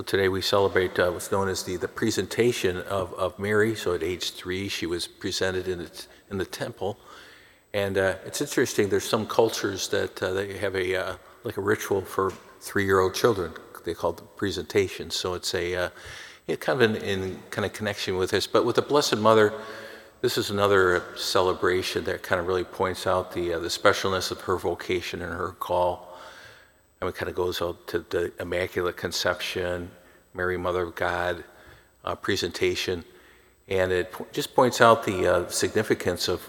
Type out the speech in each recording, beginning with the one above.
So today we celebrate uh, what's known as the, the presentation of, of Mary. So at age three, she was presented in the, in the temple. And uh, it's interesting, there's some cultures that uh, they have a, uh, like a ritual for three-year-old children. They call it the presentation. So it's a, uh, kind of in, in kind of connection with this. But with the Blessed Mother, this is another celebration that kind of really points out the, uh, the specialness of her vocation and her call. And it kind of goes out to the Immaculate Conception, Mary, Mother of God uh, presentation. And it po- just points out the uh, significance of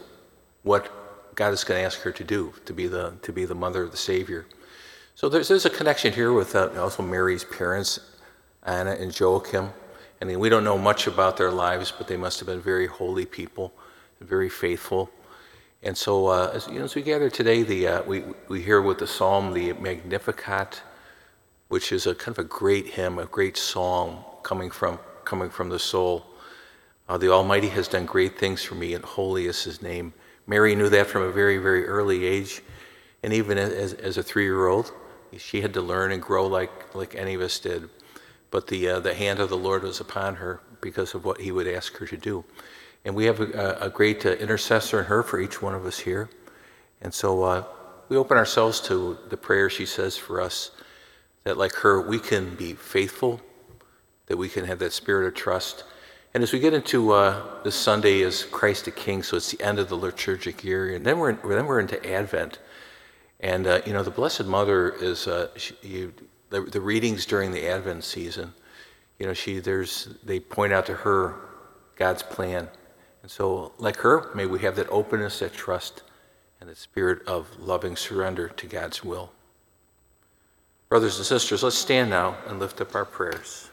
what God is going to ask her to do, to be the, to be the mother of the Savior. So there's, there's a connection here with uh, also Mary's parents, Anna and Joachim. I mean, we don't know much about their lives, but they must have been very holy people, very faithful. And so, uh, as, you know, as we gather today, the, uh, we, we hear with the psalm, the Magnificat, which is a kind of a great hymn, a great song coming from, coming from the soul. Uh, the Almighty has done great things for me, and holy is his name. Mary knew that from a very, very early age. And even as, as a three year old, she had to learn and grow like, like any of us did. But the, uh, the hand of the Lord was upon her because of what he would ask her to do. And we have a, a great uh, intercessor in her for each one of us here. And so uh, we open ourselves to the prayer she says for us that, like her, we can be faithful, that we can have that spirit of trust. And as we get into uh, this Sunday as Christ the King, so it's the end of the liturgic year, and then we're, in, then we're into Advent. And, uh, you know, the Blessed Mother is, uh, she, you, the, the readings during the Advent season, you know, she, there's, they point out to her God's plan. And so, like her, may we have that openness, that trust, and that spirit of loving surrender to God's will. Brothers and sisters, let's stand now and lift up our prayers.